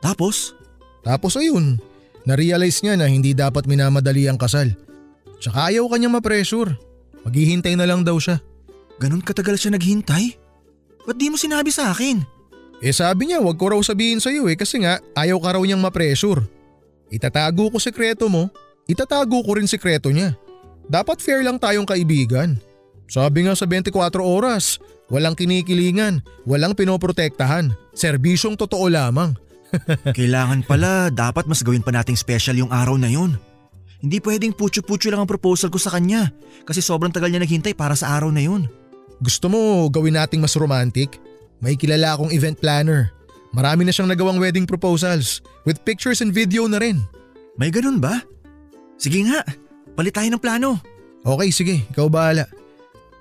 Tapos? Tapos ayun, na-realize niya na hindi dapat minamadali ang kasal. Tsaka ayaw kanyang ma-pressure. Maghihintay na lang daw siya. Ganon katagal siya naghintay? Ba't di mo sinabi sa akin? Eh sabi niya wag ko raw sabihin sa'yo eh kasi nga ayaw ka raw niyang ma-pressure. Itatago ko sekreto mo, itatago ko rin sekreto niya. Dapat fair lang tayong kaibigan. Sabi nga sa 24 oras, walang kinikilingan, walang pinoprotektahan, serbisyong totoo lamang. Kailangan pala dapat mas gawin pa nating special yung araw na yun. Hindi pwedeng putyo-putyo lang ang proposal ko sa kanya kasi sobrang tagal niya naghintay para sa araw na yun. Gusto mo gawin nating mas romantic? May kilala akong event planner. Marami na siyang nagawang wedding proposals with pictures and video na rin. May ganun ba? Sige nga, palit tayo ng plano. Okay sige, ikaw bahala.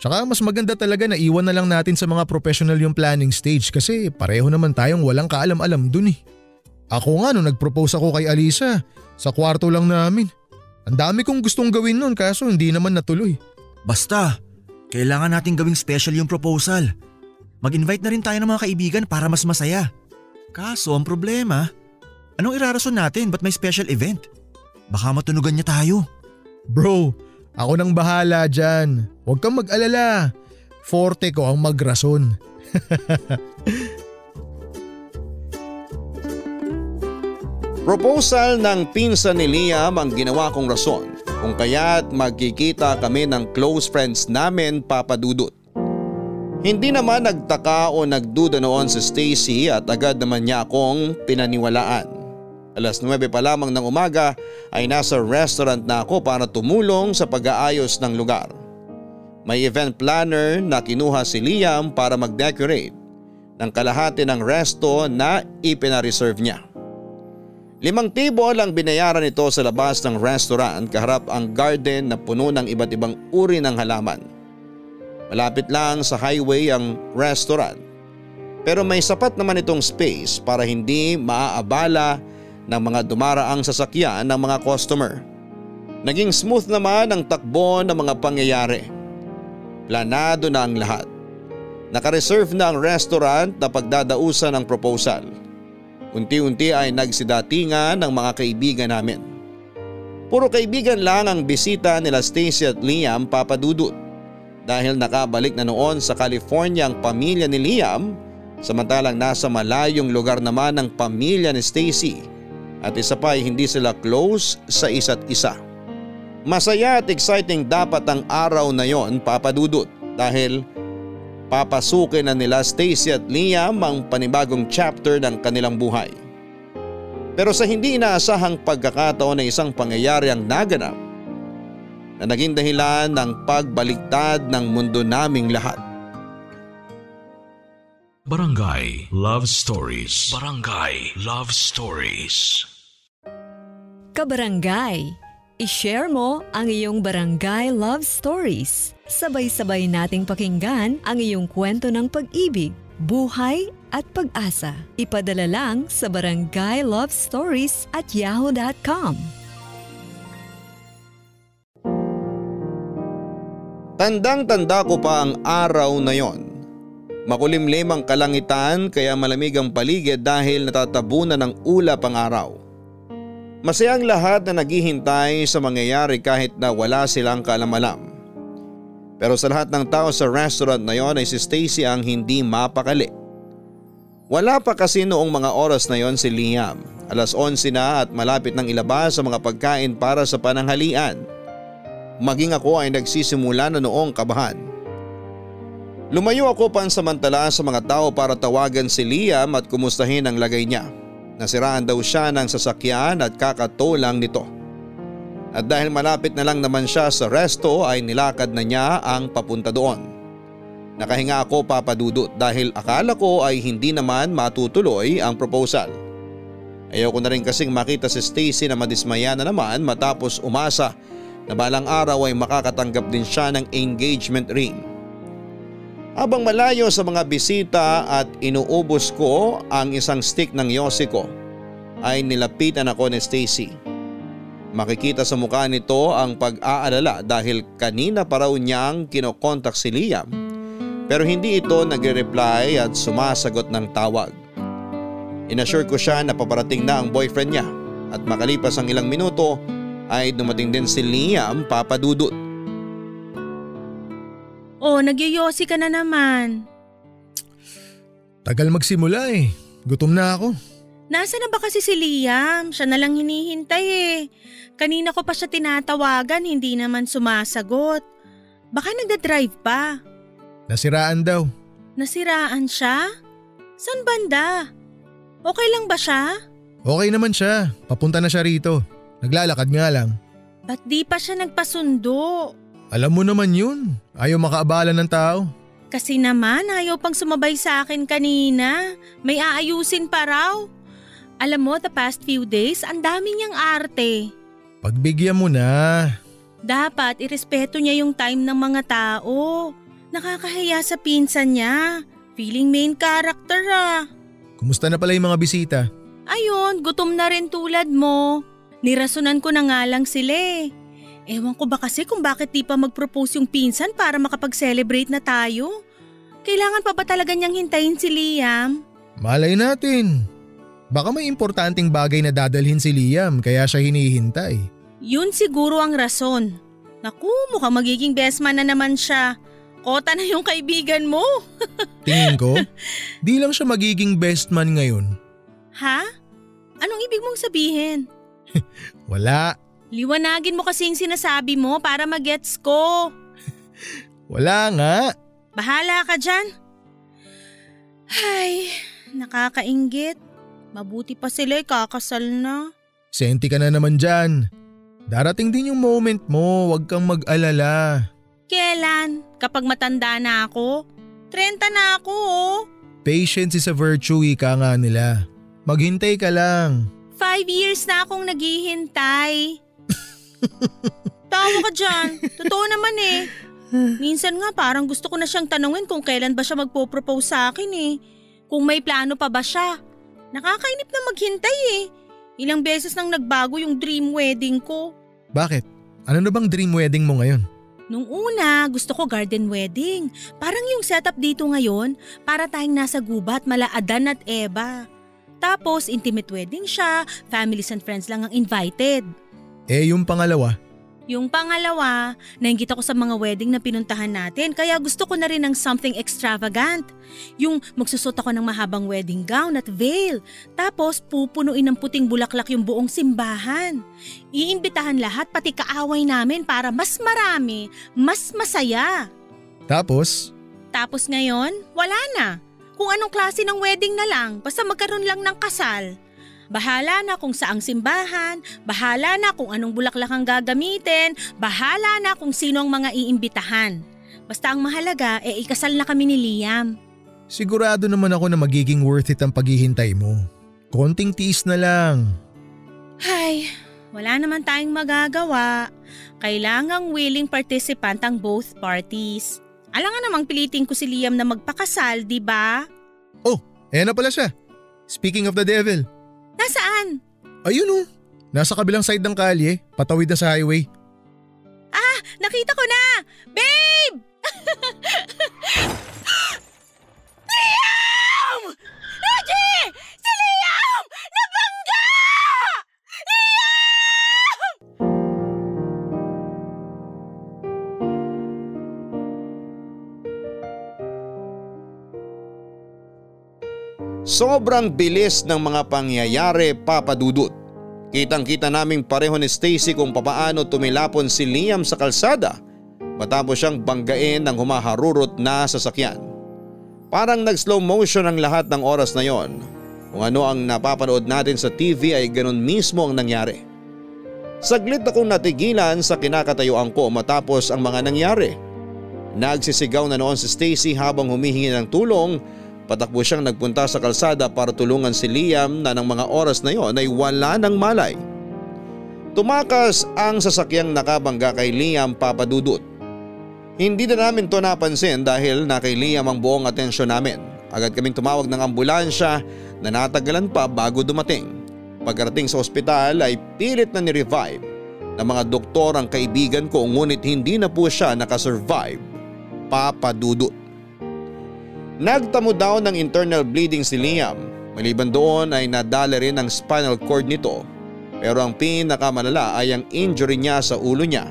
Tsaka mas maganda talaga na iwan na lang natin sa mga professional yung planning stage kasi pareho naman tayong walang kaalam-alam dun eh. Ako nga nung nag-propose ako kay Alisa, sa kwarto lang namin. Ang dami kong gustong gawin nun kaso hindi naman natuloy. Basta, kailangan nating gawing special yung proposal. Mag-invite na rin tayo ng mga kaibigan para mas masaya. Kaso ang problema, anong irarason natin ba't may special event? Baka matunugan niya tayo. Bro, ako nang bahala dyan. Huwag kang mag-alala. Forte ko ang magrason. Proposal ng pinsan ni Liam ang ginawa kong rason kung kaya't magkikita kami ng close friends namin papadudot. Hindi naman nagtaka o nagduda noon si Stacy at agad naman niya akong pinaniwalaan. Alas 9 pa lamang ng umaga ay nasa restaurant na ako para tumulong sa pag-aayos ng lugar. May event planner na kinuha si Liam para mag-decorate ng kalahati ng resto na ipinareserve niya. Limang table ang binayaran nito sa labas ng restaurant kaharap ang garden na puno ng iba't ibang uri ng halaman. Malapit lang sa highway ang restaurant pero may sapat naman itong space para hindi maaabala ng mga dumaraang sasakyan ng mga customer. Naging smooth naman ang takbo ng mga pangyayari. Planado na ang lahat. Nakareserve na ang restaurant na pagdadausan ng proposal. Unti-unti ay nagsidatingan ng mga kaibigan namin. Puro kaibigan lang ang bisita nila Stacy at Liam papadudot dahil nakabalik na noon sa California ang pamilya ni Liam samantalang nasa malayong lugar naman ang pamilya ni Stacy at isa pa ay hindi sila close sa isa't isa. Masaya at exciting dapat ang araw na yon papadudot dahil papasukin na nila Stacy at Liam ang panibagong chapter ng kanilang buhay. Pero sa hindi inaasahang pagkakataon na isang pangyayari ang naganap na naging dahilan ng pagbaliktad ng mundo naming lahat. Barangay Love Stories. Barangay Love Stories. Kabarangay, i-share mo ang iyong barangay love stories. Sabay-sabay nating pakinggan ang iyong kwento ng pag-ibig, buhay at pag-asa. Ipadala lang sa barangay love stories at yahoo.com. Tandang-tanda ko pa ang araw na yon. Makulimlim ang kalangitan kaya malamig ang paligid dahil natatabunan ng ulap ang araw. Masayang lahat na naghihintay sa mangyayari kahit na wala silang kalamalam. Pero sa lahat ng tao sa restaurant na yon ay si Stacy ang hindi mapakali. Wala pa kasi noong mga oras na yon si Liam. Alas 11 na at malapit nang ilabas sa mga pagkain para sa pananghalian. Maging ako ay nagsisimula na noong kabahan. Lumayo ako pansamantala sa mga tao para tawagan si Liam at kumustahin ang lagay niya. Nasiraan daw siya ng sasakyan at kakatulang nito. At dahil malapit na lang naman siya sa resto ay nilakad na niya ang papunta doon. Nakahinga ako papadudot dahil akala ko ay hindi naman matutuloy ang proposal. Ayaw ko na rin kasing makita si Stacy na madismaya na naman matapos umasa na balang araw ay makakatanggap din siya ng engagement ring. Habang malayo sa mga bisita at inuubos ko ang isang stick ng yosi ko ay nilapitan ako ni Stacy. Makikita sa mukha nito ang pag-aalala dahil kanina pa raw niyang kinokontak si Liam pero hindi ito nagre-reply at sumasagot ng tawag. Inassure ko siya na paparating na ang boyfriend niya at makalipas ang ilang minuto ay dumating din si Liam papadudot. Oh, nagyoyosi ka na naman. Tagal magsimula eh. Gutom na ako. Nasa na ba kasi si Liam? Siya na lang hinihintay eh. Kanina ko pa siya tinatawagan, hindi naman sumasagot. Baka nagda-drive pa. Nasiraan daw. Nasiraan siya? San banda? Okay lang ba siya? Okay naman siya. Papunta na siya rito. Naglalakad nga lang. Ba't di pa siya nagpasundo? Alam mo naman yun. Ayaw makaabala ng tao. Kasi naman ayaw pang sumabay sa akin kanina. May aayusin pa raw. Alam mo, the past few days, ang dami niyang arte. Pagbigyan mo na. Dapat irespeto niya yung time ng mga tao. Nakakahiya sa pinsan niya. Feeling main character ah. Kumusta na pala yung mga bisita? Ayun, gutom na rin tulad mo. Nirasunan ko na nga lang sila eh. Ewan ko ba kasi kung bakit di pa mag-propose yung pinsan para makapag-celebrate na tayo? Kailangan pa ba talaga niyang hintayin si Liam? Malay natin. Baka may importanteng bagay na dadalhin si Liam kaya siya hinihintay. Yun siguro ang rason. Naku, mukhang magiging best man na naman siya. Kota na yung kaibigan mo. Tingin ko, di lang siya magiging best man ngayon. ha? Anong ibig mong sabihin? Wala. Liwanagin mo kasi yung sinasabi mo para magets ko. Wala nga. Bahala ka dyan. Ay, nakakaingit. Mabuti pa sila kakasal na. Senti ka na naman dyan. Darating din yung moment mo, huwag kang mag-alala. Kailan? Kapag matanda na ako? 30 na ako oh. Patience is a virtue, ika nga nila. Maghintay ka lang. Five years na akong naghihintay. Tawa ka dyan. Totoo naman eh. Minsan nga parang gusto ko na siyang tanungin kung kailan ba siya magpo-propose sa akin eh. Kung may plano pa ba siya. Nakakainip na maghintay eh. Ilang beses nang nagbago yung dream wedding ko. Bakit? Ano na bang dream wedding mo ngayon? Nung una, gusto ko garden wedding. Parang yung setup dito ngayon, para tayong nasa gubat mala Adan at Eva. Tapos intimate wedding siya, families and friends lang ang invited. Eh yung pangalawa, Yung pangalawa, nainggit ako sa mga wedding na pinuntahan natin kaya gusto ko na rin ng something extravagant. Yung magsusot ako ng mahabang wedding gown at veil. Tapos pupunuin ng puting bulaklak yung buong simbahan. Iimbitahan lahat pati kaaway namin para mas marami, mas masaya. tapos Tapos ngayon, wala na. Kung anong klase ng wedding na lang, basta magkaroon lang ng kasal. Bahala na kung saang simbahan, bahala na kung anong bulaklak ang gagamitin, bahala na kung sino ang mga iimbitahan. Basta ang mahalaga, e ikasal na kami ni Liam. sigurado naman ako na magiging worth it ang paghihintay mo. Konting tiis na lang. Ay, wala naman tayong magagawa. Kailangang willing participant ang both parties. Alangan namang pilitin ko si Liam na magpakasal, di ba? Oh, ayan na pala siya. Speaking of the devil, Nasaan? ayun oh. Nasa kabilang side ng kalye, patawid na sa highway. Ah, nakita ko na! Babe! Liam! Sobrang bilis ng mga pangyayari papadudot. Kitang kita naming pareho ni Stacy kung papaano tumilapon si Liam sa kalsada matapos siyang banggain ng humaharurot na sasakyan. Parang nag slow motion ang lahat ng oras na yon. Kung ano ang napapanood natin sa TV ay ganun mismo ang nangyari. Saglit akong natigilan sa kinakatayuan ko matapos ang mga nangyari. Nagsisigaw na noon si Stacy habang humihingi ng tulong. Patakbo siyang nagpunta sa kalsada para tulungan si Liam na ng mga oras na yon ay wala ng malay. Tumakas ang sasakyang nakabangga kay Liam papadudot. Hindi na namin to napansin dahil na kay Liam ang buong atensyon namin. Agad kaming tumawag ng ambulansya na natagalan pa bago dumating. Pagkarating sa ospital ay pilit na ni-revive ng mga doktor ang kaibigan ko ngunit hindi na po siya nakasurvive. Papadudot. Nagtamo daw ng internal bleeding si Liam. Maliban doon ay nadala rin ang spinal cord nito pero ang pinakamalala ay ang injury niya sa ulo niya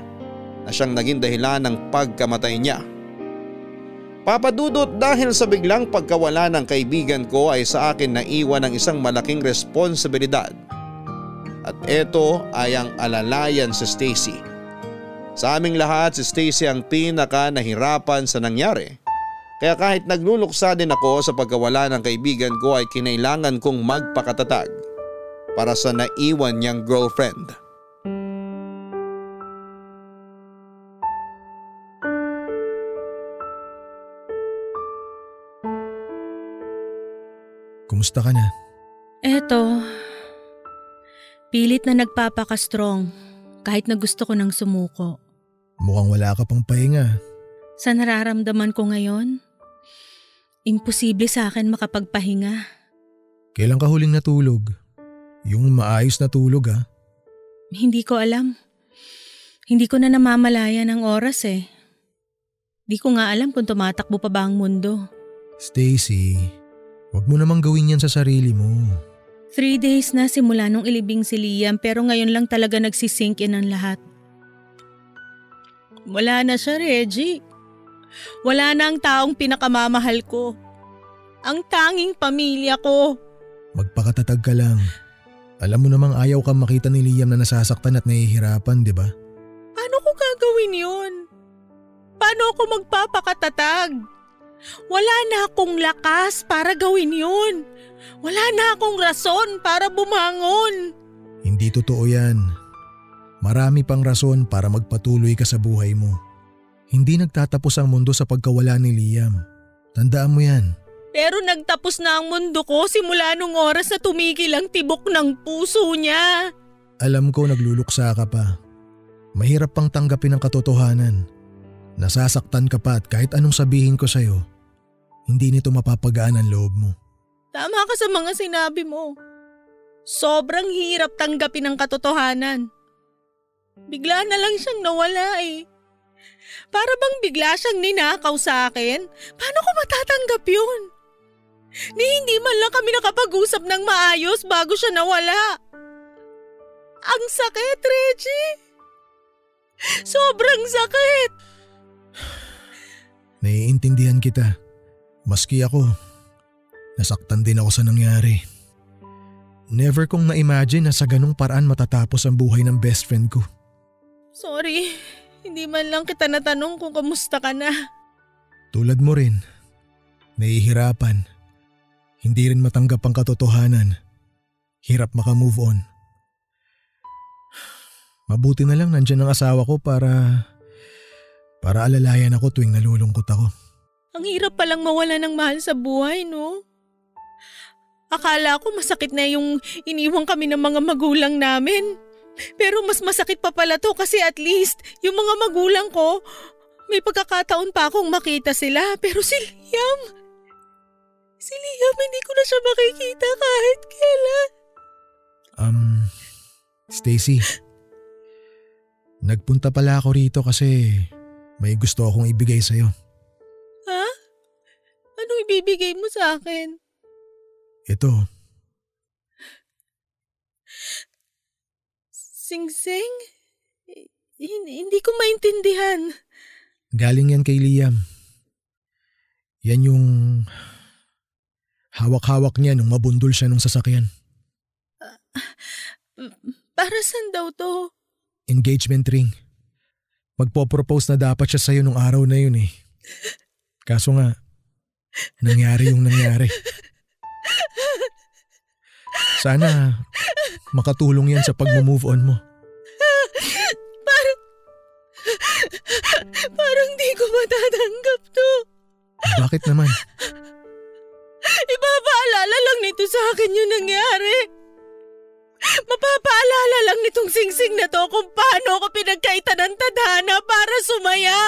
na siyang naging dahilan ng pagkamatay niya. Papadudot dahil sa biglang pagkawala ng kaibigan ko ay sa akin naiwan ng isang malaking responsibilidad. At ito ay ang alalayan si Stacy. Sa aming lahat si Stacy ang pinaka nahirapan sa nangyari. Kaya kahit nagluluksa din ako sa pagkawala ng kaibigan ko ay kinailangan kong magpakatatag para sa naiwan niyang girlfriend. Kumusta ka na? Eto, pilit na nagpapaka-strong kahit na gusto ko nang sumuko. Mukhang wala ka pang pahinga. Sa nararamdaman ko ngayon, imposible sa akin makapagpahinga. Kailan ka huling natulog? Yung maayos na tulog ah. Hindi ko alam. Hindi ko na namamalaya ng oras eh. Di ko nga alam kung tumatakbo pa ba ang mundo. Stacy, wag mo namang gawin yan sa sarili mo. Three days na simula nung ilibing si Liam pero ngayon lang talaga nagsisink in ang lahat. Wala na siya, Reggie. Wala na ang taong pinakamamahal ko. Ang tanging pamilya ko. Magpakatatag ka lang. Alam mo namang ayaw kang makita ni Liam na nasasaktan at nahihirapan, di ba? Paano ko gagawin yun? Paano ako magpapakatatag? Wala na akong lakas para gawin yun. Wala na akong rason para bumangon. Hindi totoo yan. Marami pang rason para magpatuloy ka sa buhay mo. Hindi nagtatapos ang mundo sa pagkawala ni Liam. Tandaan mo yan. Pero nagtapos na ang mundo ko simula nung oras na tumigil ang tibok ng puso niya. Alam ko nagluluksa ka pa. Mahirap pang tanggapin ang katotohanan. Nasasaktan ka pa at kahit anong sabihin ko sa'yo, hindi nito mapapagaan ang loob mo. Tama ka sa mga sinabi mo. Sobrang hirap tanggapin ang katotohanan. Bigla na lang siyang nawala eh. Para bang bigla siyang ninakaw sa akin? Paano ko matatanggap yun? Ni hindi man lang kami nakapag-usap ng maayos bago siya nawala. Ang sakit, Reggie. Sobrang sakit. Naiintindihan kita. Maski ako, nasaktan din ako sa nangyari. Never kong na-imagine na sa ganong paraan matatapos ang buhay ng best friend ko. Sorry, hindi man lang kita natanong kung kamusta ka na. Tulad mo rin, nahihirapan. Hindi rin matanggap ang katotohanan. Hirap makamove on. Mabuti na lang nandyan ang asawa ko para para alalayan ako tuwing nalulungkot ako. Ang hirap palang mawala ng mahal sa buhay, no? Akala ko masakit na yung iniwang kami ng mga magulang namin. Pero mas masakit pa pala to kasi at least yung mga magulang ko, may pagkakataon pa akong makita sila. Pero si Liam, si Liam hindi ko na siya makikita kahit kailan. Um, Stacy, nagpunta pala ako rito kasi may gusto akong ibigay sa'yo. Ha? Anong ibibigay mo sa akin? Ito, Sing-sing? Hindi, hindi ko maintindihan. galing yan kay Liam. Yan yung hawak-hawak niya nung mabundol siya nung sasakyan. Para saan daw to? Engagement ring. Magpo-propose na dapat siya sa'yo nung araw na yun eh. Kaso nga, nangyari yung nangyari. Sana makatulong yan sa pag-move on mo. Parang, parang di ko matatanggap to. Bakit naman? Ipapaalala lang nito sa akin yung nangyari. Mapapaalala lang nitong singsing na to kung paano ako pinagkaita ng tadhana para sumaya.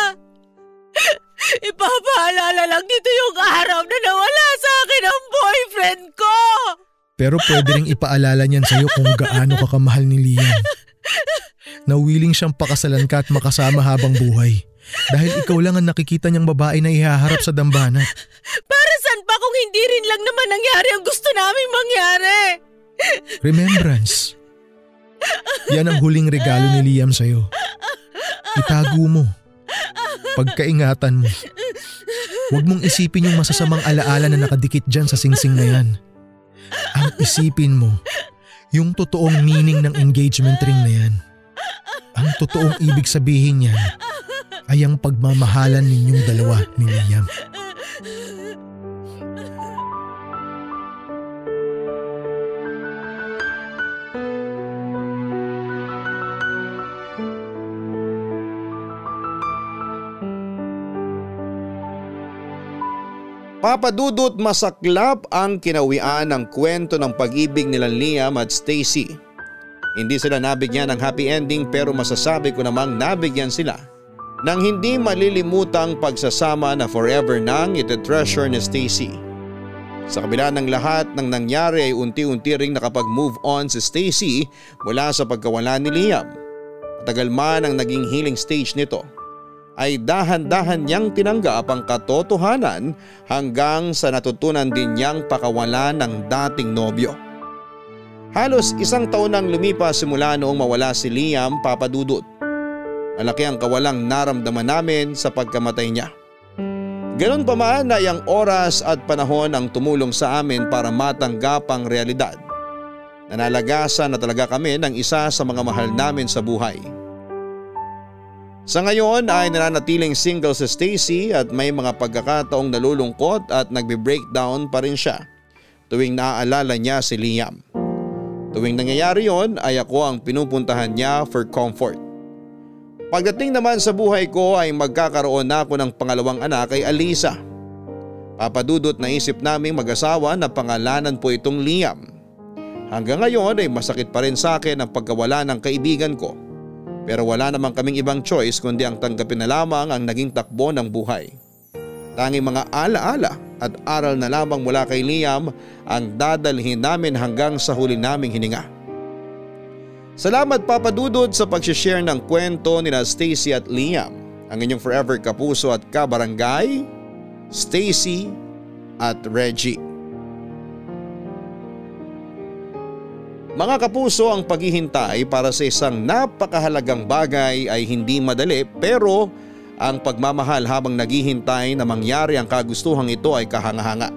Ipapaalala lang nito yung araw na nawala sa akin ang boyfriend ko. Pero pwede ring ipaalala niyan sa'yo kung gaano ka kamahal ni Liam. Na willing siyang pakasalan ka at makasama habang buhay. Dahil ikaw lang ang nakikita niyang babae na ihaharap sa dambana. Para saan pa kung hindi rin lang naman nangyari ang gusto naming mangyari? Remembrance. Yan ang huling regalo ni Liam sa'yo. Itago mo. Pagkaingatan mo. Huwag mong isipin yung masasamang alaala na nakadikit dyan sa singsing na yan. Ang isipin mo, yung totoong meaning ng engagement ring na yan. Ang totoong ibig sabihin niyan ay ang pagmamahalan ninyong dalawa ni Liam. Papadudot masaklap ang kinawian ng kwento ng pag-ibig nila Liam at Stacy. Hindi sila nabigyan ng happy ending pero masasabi ko namang nabigyan sila ng hindi malilimutang pagsasama na forever nang ite-treasure ni Stacy. Sa kabila ng lahat ng nangyari ay unti-unti ring nakapag-move on si Stacy mula sa pagkawala ni Liam. Matagal man ang naging healing stage nito ay dahan-dahan niyang tinanggap ang katotohanan hanggang sa natutunan din niyang pakawalan ng dating nobyo. Halos isang taon nang lumipas simula noong mawala si Liam papadudot. Malaki ang kawalang naramdaman namin sa pagkamatay niya. Ganon pa man ay ang oras at panahon ang tumulong sa amin para matanggap ang realidad. Nanalagasan na talaga kami ng isa sa mga mahal namin sa buhay. Sa ngayon ay nananatiling single si Stacy at may mga pagkakataong nalulungkot at nagbe-breakdown pa rin siya tuwing naaalala niya si Liam. Tuwing nangyayari yon ay ako ang pinupuntahan niya for comfort. Pagdating naman sa buhay ko ay magkakaroon na ako ng pangalawang anak kay Alisa. Papadudot na isip naming mag-asawa na pangalanan po itong Liam. Hanggang ngayon ay masakit pa rin sa akin ang pagkawala ng kaibigan ko pero wala namang kaming ibang choice kundi ang tanggapin na lamang ang naging takbo ng buhay. Tanging mga alaala at aral na lamang mula kay Liam ang dadalhin namin hanggang sa huli naming hininga. Salamat papadudod sa pag-share ng kwento ni Stacy at Liam, ang inyong forever kapuso at kabarangay, Stacy at Reggie. Mga kapuso ang paghihintay para sa isang napakahalagang bagay ay hindi madali pero ang pagmamahal habang naghihintay na mangyari ang kagustuhang ito ay kahanga-hanga.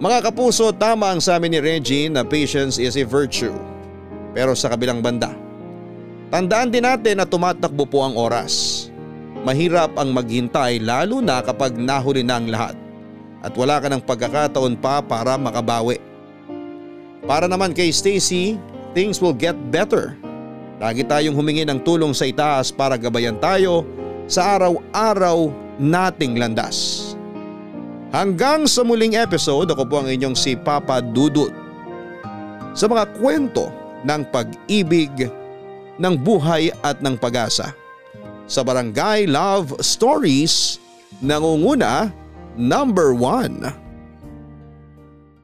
Mga kapuso tama ang sabi ni Reggie na patience is a virtue. Pero sa kabilang banda, tandaan din natin na tumatakbo po ang oras. Mahirap ang maghintay lalo na kapag nahuli na ang lahat at wala ka ng pagkakataon pa para makabawi. Para naman kay Stacy, things will get better. Lagi tayong humingi ng tulong sa itaas para gabayan tayo sa araw-araw nating landas. Hanggang sa muling episode, ako po ang inyong si Papa Dudut. Sa mga kwento ng pag-ibig, ng buhay at ng pag-asa. Sa Barangay Love Stories, nangunguna number 1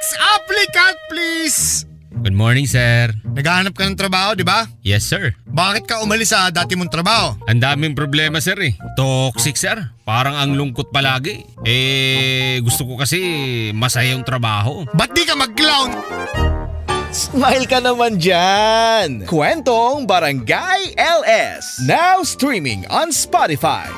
Next applicant please! Good morning, sir. Naghahanap ka ng trabaho, di ba? Yes, sir. Bakit ka umalis sa dati mong trabaho? Ang daming problema, sir eh. Toxic, sir. Parang ang lungkot palagi. Eh, gusto ko kasi masaya yung trabaho. Ba't di ka mag-clown? Smile ka naman dyan! Kwentong Barangay LS. Now streaming on Spotify.